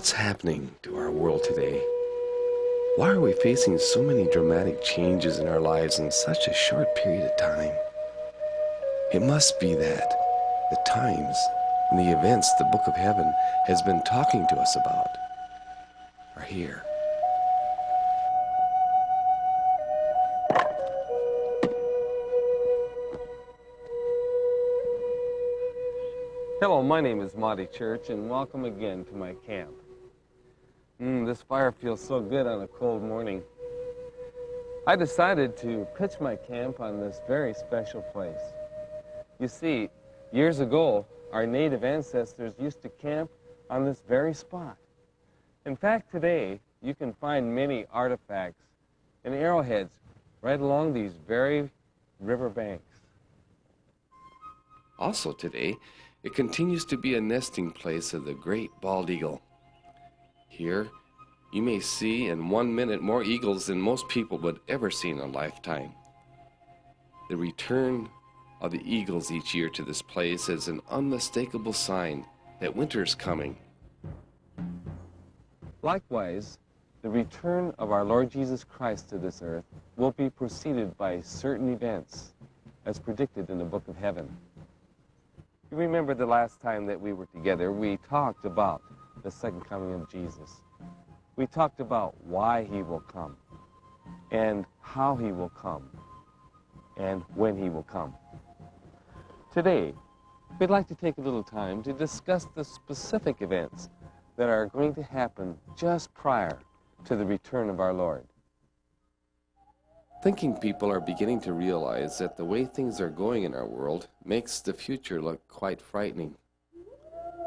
What's happening to our world today? Why are we facing so many dramatic changes in our lives in such a short period of time? It must be that the times and the events the Book of Heaven has been talking to us about are here. Hello, my name is Monty Church, and welcome again to my camp. Mm, this fire feels so good on a cold morning. I decided to pitch my camp on this very special place. You see, years ago, our native ancestors used to camp on this very spot. In fact, today, you can find many artifacts and arrowheads right along these very river banks. Also today, it continues to be a nesting place of the great bald eagle. Here, you may see in one minute more eagles than most people would ever see in a lifetime. The return of the eagles each year to this place is an unmistakable sign that winter is coming. Likewise, the return of our Lord Jesus Christ to this earth will be preceded by certain events, as predicted in the book of heaven. You remember the last time that we were together, we talked about the second coming of Jesus. We talked about why he will come, and how he will come, and when he will come. Today, we'd like to take a little time to discuss the specific events that are going to happen just prior to the return of our Lord. Thinking people are beginning to realize that the way things are going in our world makes the future look quite frightening.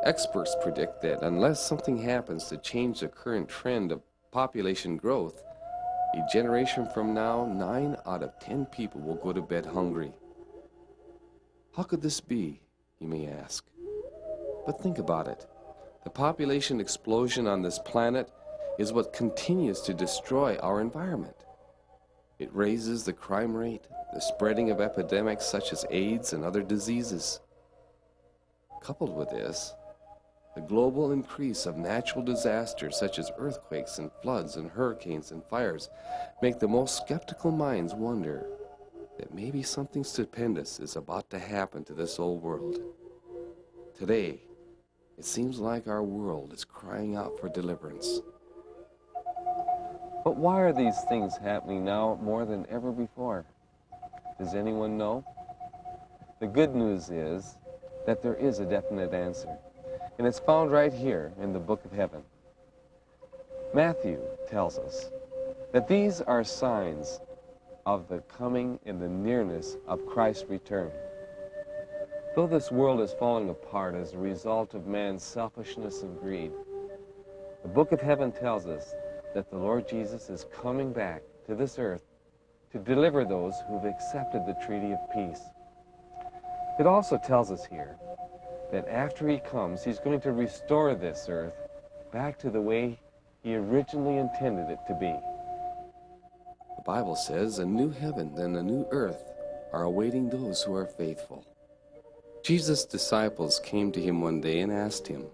Experts predict that unless something happens to change the current trend of population growth, a generation from now, 9 out of 10 people will go to bed hungry. How could this be, you may ask? But think about it. The population explosion on this planet is what continues to destroy our environment. It raises the crime rate, the spreading of epidemics such as AIDS and other diseases. Coupled with this, the global increase of natural disasters such as earthquakes and floods and hurricanes and fires make the most skeptical minds wonder that maybe something stupendous is about to happen to this old world. Today, it seems like our world is crying out for deliverance. But why are these things happening now more than ever before? Does anyone know? The good news is that there is a definite answer, and it's found right here in the book of heaven. Matthew tells us that these are signs of the coming and the nearness of Christ's return. Though this world is falling apart as a result of man's selfishness and greed, the book of heaven tells us that the Lord Jesus is coming back to this earth to deliver those who've accepted the treaty of peace. It also tells us here that after he comes, he's going to restore this earth back to the way he originally intended it to be. The Bible says a new heaven and a new earth are awaiting those who are faithful. Jesus' disciples came to him one day and asked him,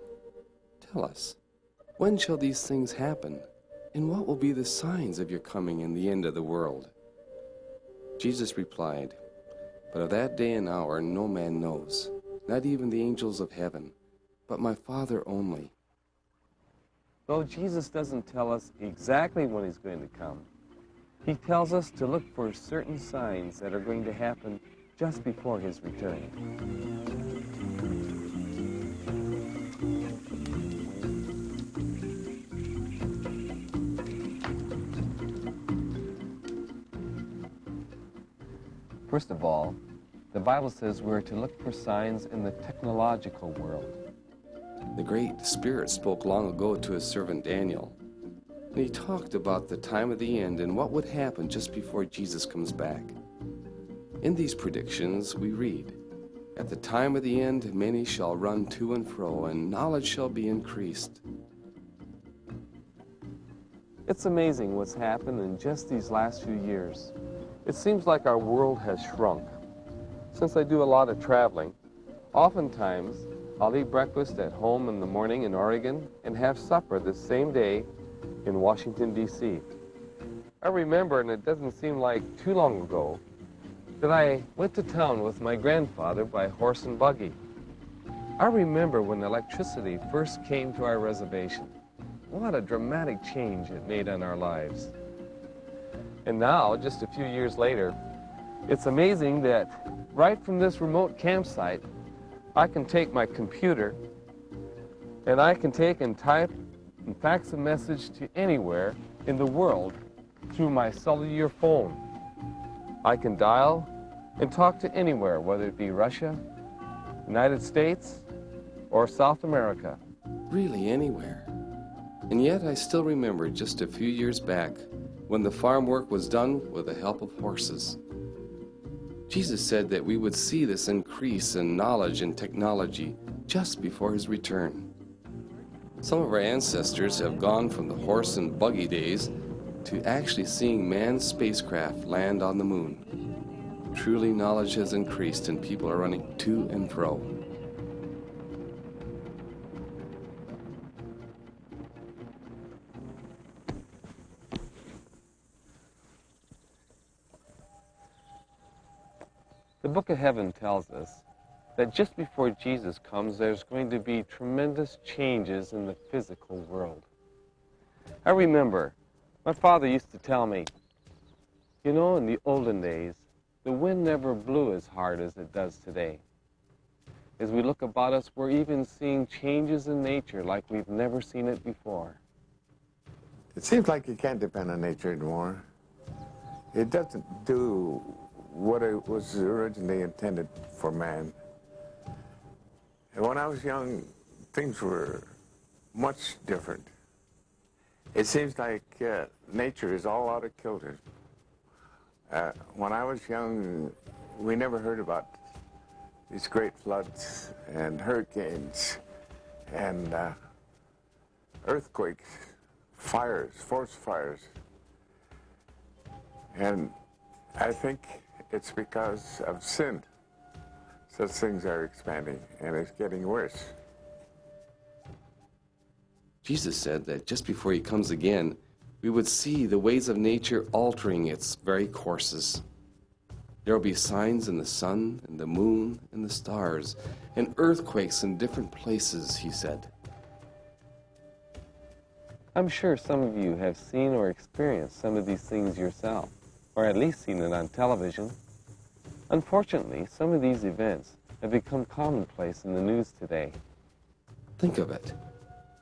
Tell us, when shall these things happen? And what will be the signs of your coming and the end of the world? Jesus replied, But of that day and hour no man knows, not even the angels of heaven, but my Father only. Though Jesus doesn't tell us exactly when he's going to come, he tells us to look for certain signs that are going to happen just before his return. First of all, the Bible says we're to look for signs in the technological world. The Great Spirit spoke long ago to his servant Daniel. And he talked about the time of the end and what would happen just before Jesus comes back. In these predictions, we read, At the time of the end, many shall run to and fro, and knowledge shall be increased. It's amazing what's happened in just these last few years. It seems like our world has shrunk. Since I do a lot of traveling, oftentimes I'll eat breakfast at home in the morning in Oregon and have supper the same day in Washington, D.C. I remember, and it doesn't seem like too long ago, that I went to town with my grandfather by horse and buggy. I remember when electricity first came to our reservation. What a dramatic change it made on our lives. And now, just a few years later, it's amazing that right from this remote campsite, I can take my computer and I can take and type and fax a message to anywhere in the world through my cellular phone. I can dial and talk to anywhere, whether it be Russia, United States, or South America. Really, anywhere. And yet, I still remember just a few years back when the farm work was done with the help of horses. Jesus said that we would see this increase in knowledge and technology just before his return. Some of our ancestors have gone from the horse and buggy days to actually seeing manned spacecraft land on the moon. Truly, knowledge has increased and people are running to and fro. The book of heaven tells us that just before Jesus comes, there's going to be tremendous changes in the physical world. I remember my father used to tell me, you know, in the olden days, the wind never blew as hard as it does today. As we look about us, we're even seeing changes in nature like we've never seen it before. It seems like you can't depend on nature anymore. It doesn't do what it was originally intended for man. And when I was young, things were much different. It seems like uh, nature is all out of kilter. Uh, when I was young, we never heard about these great floods and hurricanes and uh, earthquakes, fires, forest fires. And I think it's because of sin. Such things are expanding and it's getting worse. Jesus said that just before he comes again, we would see the ways of nature altering its very courses. There will be signs in the sun and the moon and the stars, and earthquakes in different places, he said. I'm sure some of you have seen or experienced some of these things yourself or at least seen it on television. Unfortunately, some of these events have become commonplace in the news today. Think of it.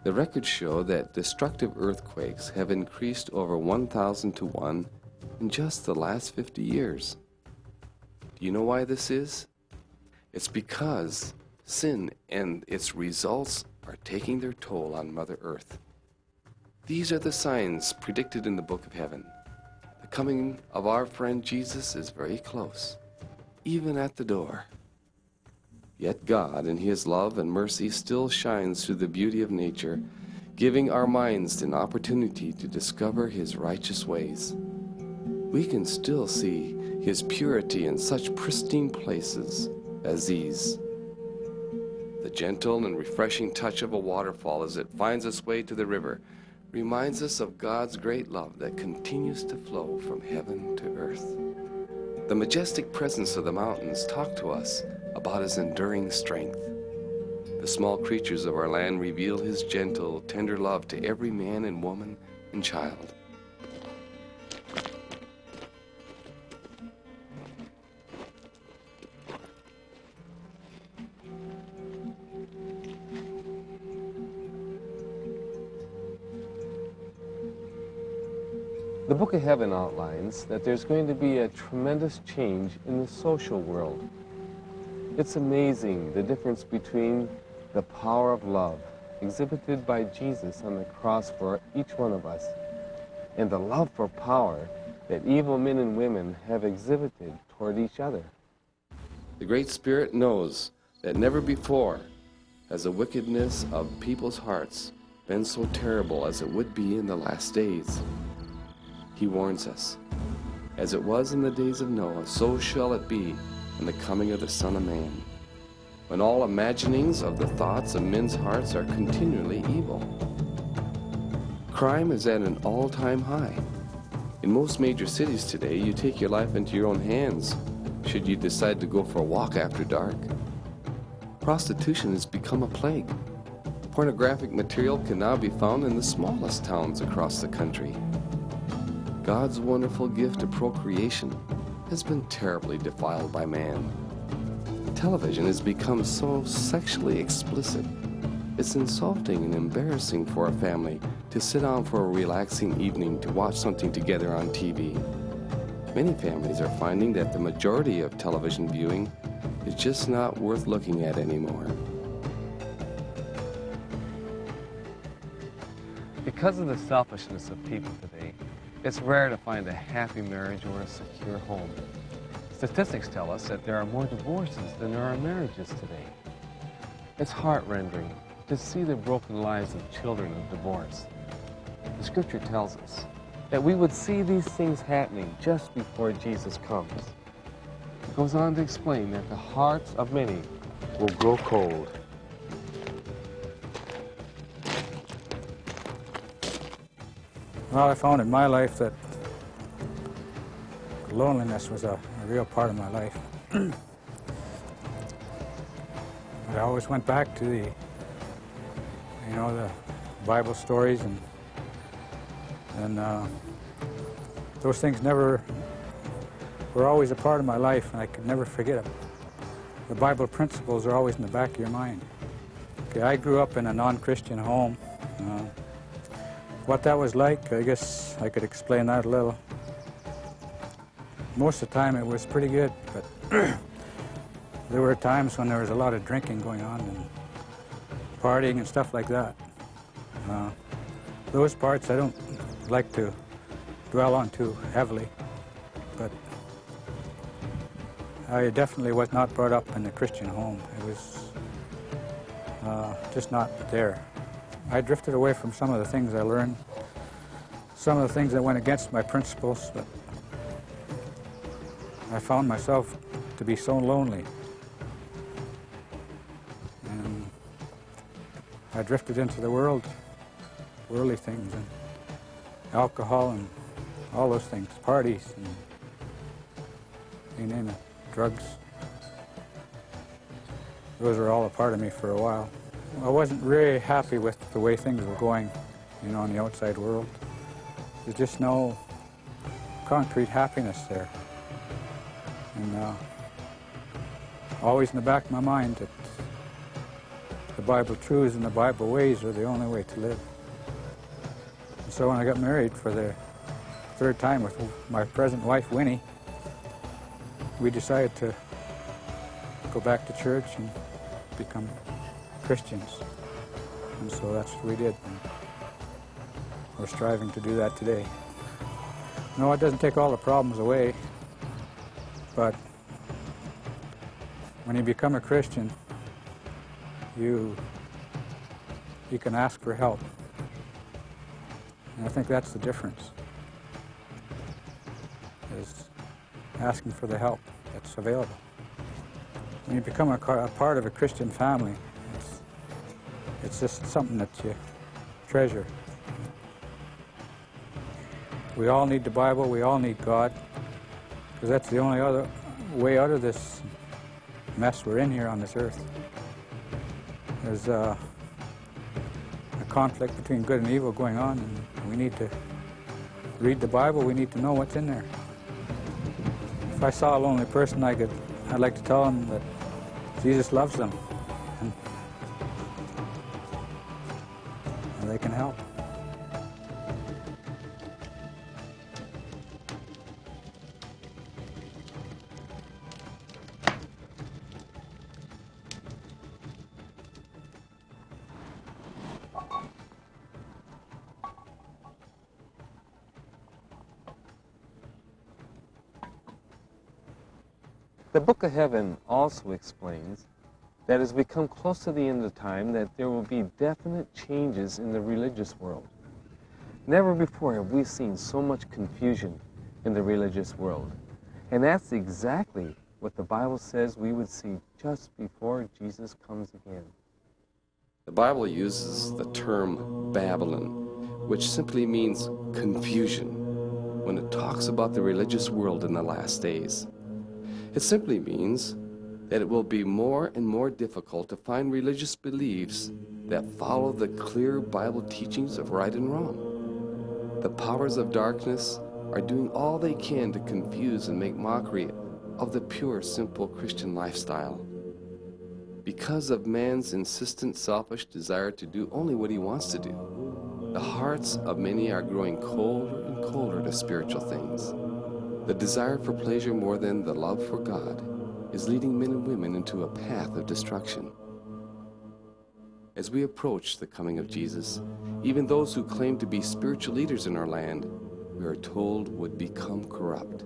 The records show that destructive earthquakes have increased over 1,000 to 1 in just the last 50 years. Do you know why this is? It's because sin and its results are taking their toll on Mother Earth. These are the signs predicted in the Book of Heaven. The coming of our friend Jesus is very close, even at the door. Yet God, in His love and mercy, still shines through the beauty of nature, giving our minds an opportunity to discover His righteous ways. We can still see His purity in such pristine places as these. The gentle and refreshing touch of a waterfall as it finds its way to the river reminds us of God's great love that continues to flow from heaven to earth. The majestic presence of the mountains talk to us about his enduring strength. The small creatures of our land reveal his gentle, tender love to every man and woman and child. The Book of Heaven outlines that there's going to be a tremendous change in the social world. It's amazing the difference between the power of love exhibited by Jesus on the cross for each one of us and the love for power that evil men and women have exhibited toward each other. The Great Spirit knows that never before has the wickedness of people's hearts been so terrible as it would be in the last days. He warns us, As it was in the days of Noah, so shall it be in the coming of the Son of Man. when all imaginings of the thoughts of men's hearts are continually evil. Crime is at an all time high. In most major cities today, you take your life into your own hands should you decide to go for a walk after dark. Prostitution has become a plague. Pornographic material can now be found in the smallest towns across the country. God's wonderful gift of procreation has been terribly defiled by man. Television has become so sexually explicit. It's insulting and embarrassing for a family to sit down for a relaxing evening to watch something together on TV. Many families are finding that the majority of television viewing is just not worth looking at anymore. Because of the selfishness of people today, it's rare to find a happy marriage or a secure home. Statistics tell us that there are more divorces than there are marriages today. It's heart-rending to see the broken lives of children of divorce. The scripture tells us that we would see these things happening just before Jesus comes. It goes on to explain that the hearts of many will grow cold. Well, I found in my life that loneliness was a, a real part of my life. I always went back to the, you know, the Bible stories and and uh, those things never were always a part of my life, and I could never forget them. The Bible principles are always in the back of your mind. Okay, I grew up in a non-Christian home. What that was like, I guess I could explain that a little. Most of the time it was pretty good, but there were times when there was a lot of drinking going on and partying and stuff like that. Uh, those parts I don't like to dwell on too heavily, but I definitely was not brought up in a Christian home. It was uh, just not there. I drifted away from some of the things I learned, some of the things that went against my principles, but I found myself to be so lonely. And I drifted into the world, worldly things. And alcohol and all those things, parties and you name it, drugs. Those were all a part of me for a while. I wasn't really happy with the way things were going, you know, in the outside world. There's just no concrete happiness there. And uh, always in the back of my mind that the Bible truths and the Bible ways are the only way to live. And So when I got married for the third time with my present wife, Winnie, we decided to go back to church and become Christians. And so that's what we did. We're striving to do that today. No, it doesn't take all the problems away, but when you become a Christian, you you can ask for help. And I think that's the difference, is asking for the help that's available. When you become a, a part of a Christian family, it's just something that you treasure. We all need the Bible, we all need God, because that's the only other way out of this mess we're in here on this earth. There's uh, a conflict between good and evil going on, and we need to read the Bible. We need to know what's in there. If I saw a lonely person, I could, I'd like to tell them that Jesus loves them, they can help. The book of heaven also explains that as we come close to the end of time that there will be definite changes in the religious world. Never before have we seen so much confusion in the religious world. And that's exactly what the Bible says we would see just before Jesus comes again. The Bible uses the term Babylon, which simply means confusion, when it talks about the religious world in the last days. It simply means that it will be more and more difficult to find religious beliefs that follow the clear Bible teachings of right and wrong. The powers of darkness are doing all they can to confuse and make mockery of the pure, simple Christian lifestyle. Because of man's insistent selfish desire to do only what he wants to do, the hearts of many are growing colder and colder to spiritual things. The desire for pleasure more than the love for God is leading men and women into a path of destruction. As we approach the coming of Jesus, even those who claim to be spiritual leaders in our land, we are told would become corrupt.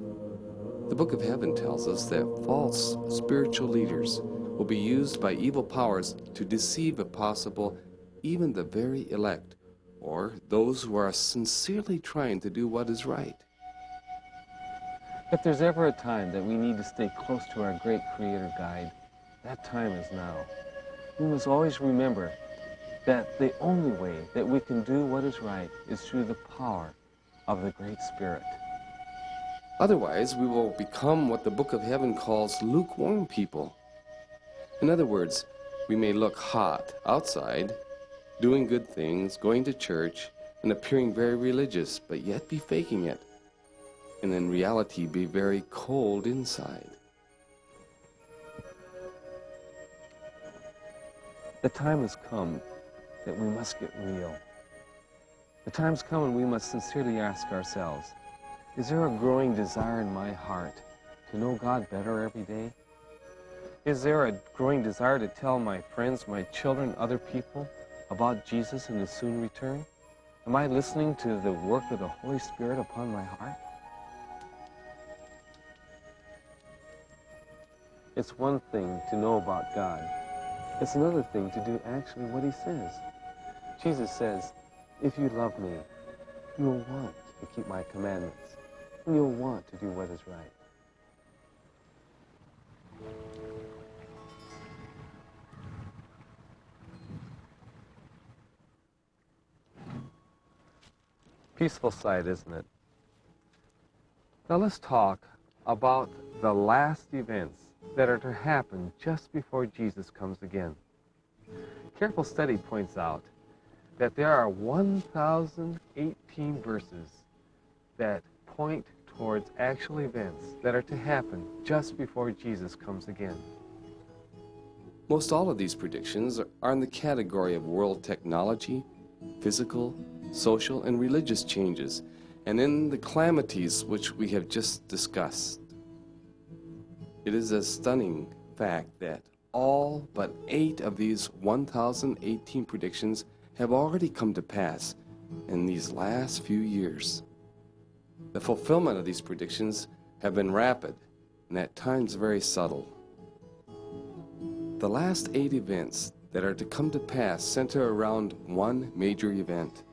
The book of heaven tells us that false spiritual leaders will be used by evil powers to deceive, if possible, even the very elect, or those who are sincerely trying to do what is right. If there's ever a time that we need to stay close to our great Creator Guide, that time is now. We must always remember that the only way that we can do what is right is through the power of the Great Spirit. Otherwise, we will become what the book of heaven calls lukewarm people. In other words, we may look hot outside, doing good things, going to church, and appearing very religious, but yet be faking it, and in reality be very cold inside. The time has come that we must get real. The time's come when we must sincerely ask ourselves, is there a growing desire in my heart to know God better every day? Is there a growing desire to tell my friends, my children, other people about Jesus and his soon return? Am I listening to the work of the Holy Spirit upon my heart? It's one thing to know about God. It's another thing to do actually what he says. Jesus says, if you love me, you will want to keep my commandments, and you'll want to do what is right. Peaceful sight, isn't it? Now let's talk about the last events that are to happen just before Jesus comes again. Careful study points out that there are 1,018 verses that point towards actual events that are to happen just before Jesus comes again. Most all of these predictions are in the category of world technology, physical, social, and religious changes, and in the calamities which we have just discussed. It is a stunning fact that all but eight of these 1,018 predictions have already come to pass in these last few years. The fulfillment of these predictions have been rapid and at times very subtle. The last eight events that are to come to pass center around one major event,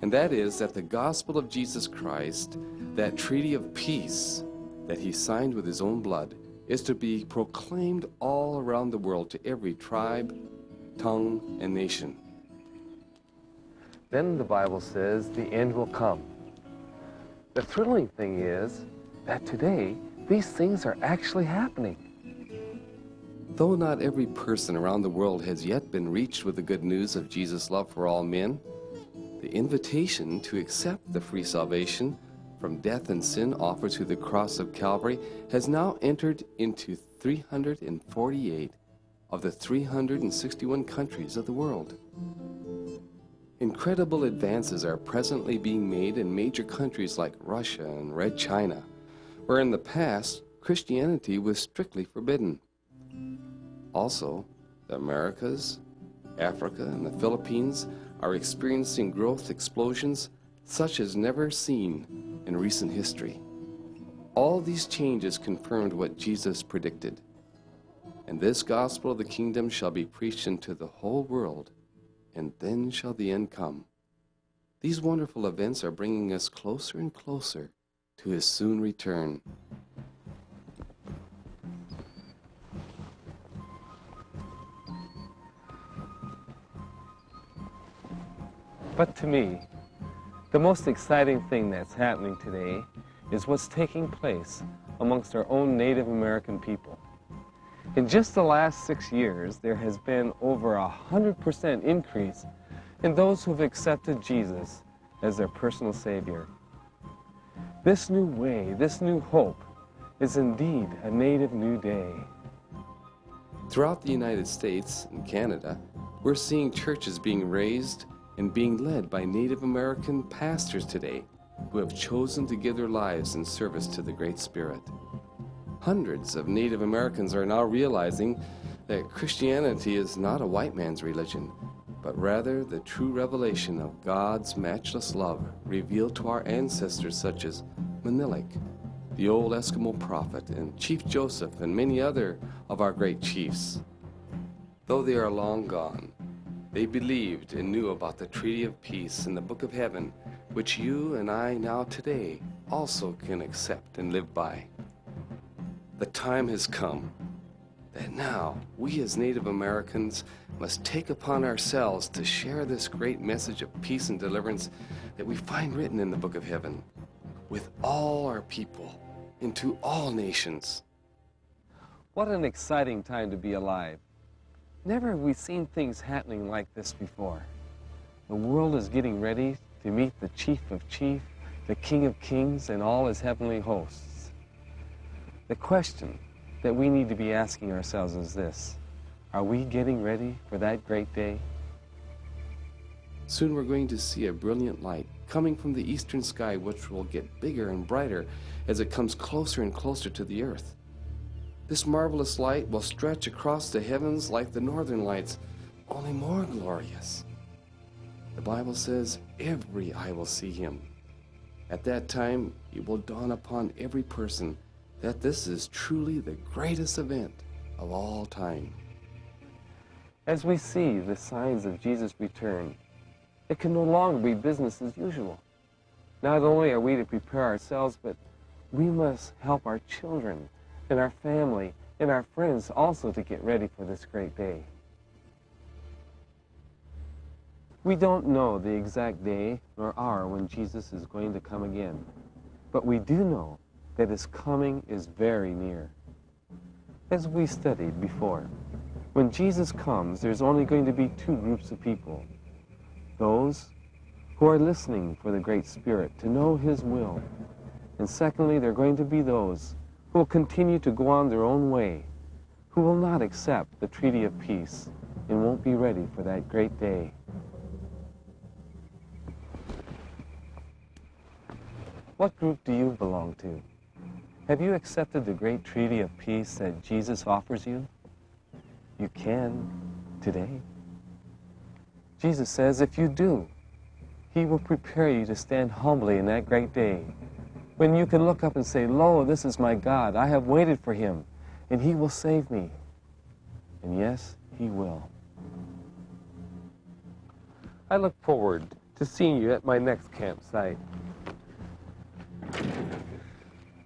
and that is that the gospel of Jesus Christ, that treaty of peace that he signed with his own blood, is to be proclaimed all around the world to every tribe, tongue, and nation. Then the Bible says the end will come. The thrilling thing is that today these things are actually happening. Though not every person around the world has yet been reached with the good news of Jesus' love for all men, the invitation to accept the free salvation from death and sin offered through the cross of Calvary has now entered into 348 of the 361 countries of the world. Incredible advances are presently being made in major countries like Russia and Red China, where in the past Christianity was strictly forbidden. Also, the Americas, Africa, and the Philippines are experiencing growth explosions such as never seen in recent history. All these changes confirmed what Jesus predicted. And this gospel of the kingdom shall be preached into the whole world, and then shall the end come. These wonderful events are bringing us closer and closer to his soon return. But to me, the most exciting thing that's happening today is what's taking place amongst our own Native American people. In just the last six years, there has been over a 100% increase in those who've accepted Jesus as their personal Savior. This new way, this new hope, is indeed a native new day. Throughout the United States and Canada, we're seeing churches being raised and being led by Native American pastors today who have chosen to give their lives in service to the Great Spirit. Hundreds of Native Americans are now realizing that Christianity is not a white man's religion, but rather the true revelation of God's matchless love revealed to our ancestors such as Maniilaq, the old Eskimo prophet, and Chief Joseph, and many other of our great chiefs. Though they are long gone, they believed and knew about the Treaty of Peace in the Book of Heaven, which you and I now today also can accept and live by. The time has come that now we as Native Americans must take upon ourselves to share this great message of peace and deliverance that we find written in the Book of Heaven with all our people into all nations. What an exciting time to be alive. Never have we seen things happening like this before. The world is getting ready to meet the Chief of Chiefs, the King of Kings, and all his heavenly hosts. The question that we need to be asking ourselves is this Are we getting ready for that great day? Soon we're going to see a brilliant light coming from the eastern sky, which will get bigger and brighter as it comes closer and closer to the earth. This marvelous light will stretch across the heavens like the northern lights, only more glorious. The Bible says, Every eye will see him. At that time, it will dawn upon every person that this is truly the greatest event of all time. As we see the signs of Jesus' return, it can no longer be business as usual. Not only are we to prepare ourselves, but we must help our children and our family and our friends also to get ready for this great day. We don't know the exact day nor hour when Jesus is going to come again, but we do know that his coming is very near. As we studied before, when Jesus comes, there's only going to be two groups of people those who are listening for the Great Spirit to know His will. And secondly, there are going to be those who will continue to go on their own way, who will not accept the Treaty of Peace and won't be ready for that great day. What group do you belong to? Have you accepted the great treaty of peace that Jesus offers you? You can today. Jesus says if you do, he will prepare you to stand humbly in that great day when you can look up and say, Lo, this is my God. I have waited for him, and he will save me. And yes, he will. I look forward to seeing you at my next campsite.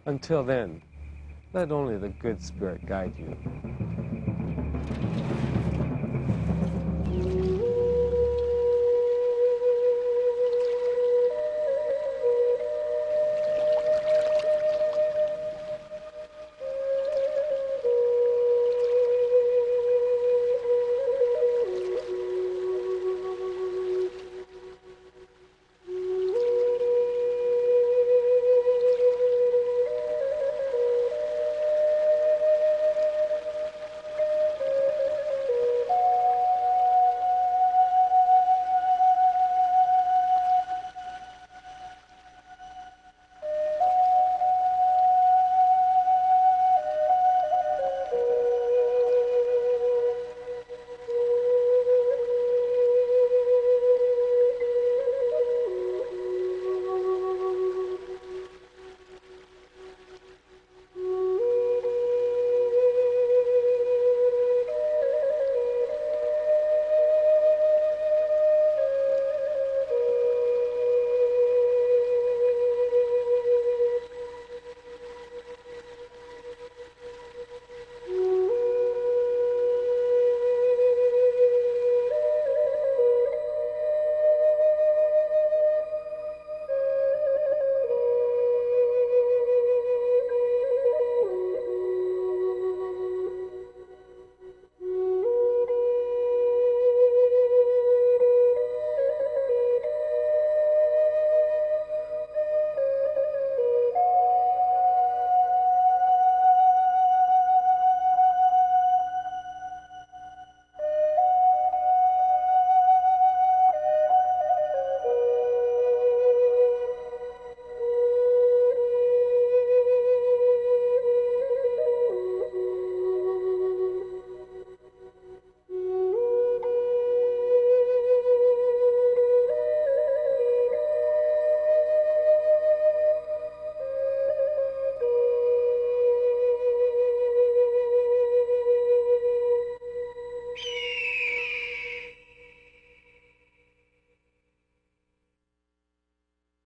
Until then, let only the good Spirit guide you.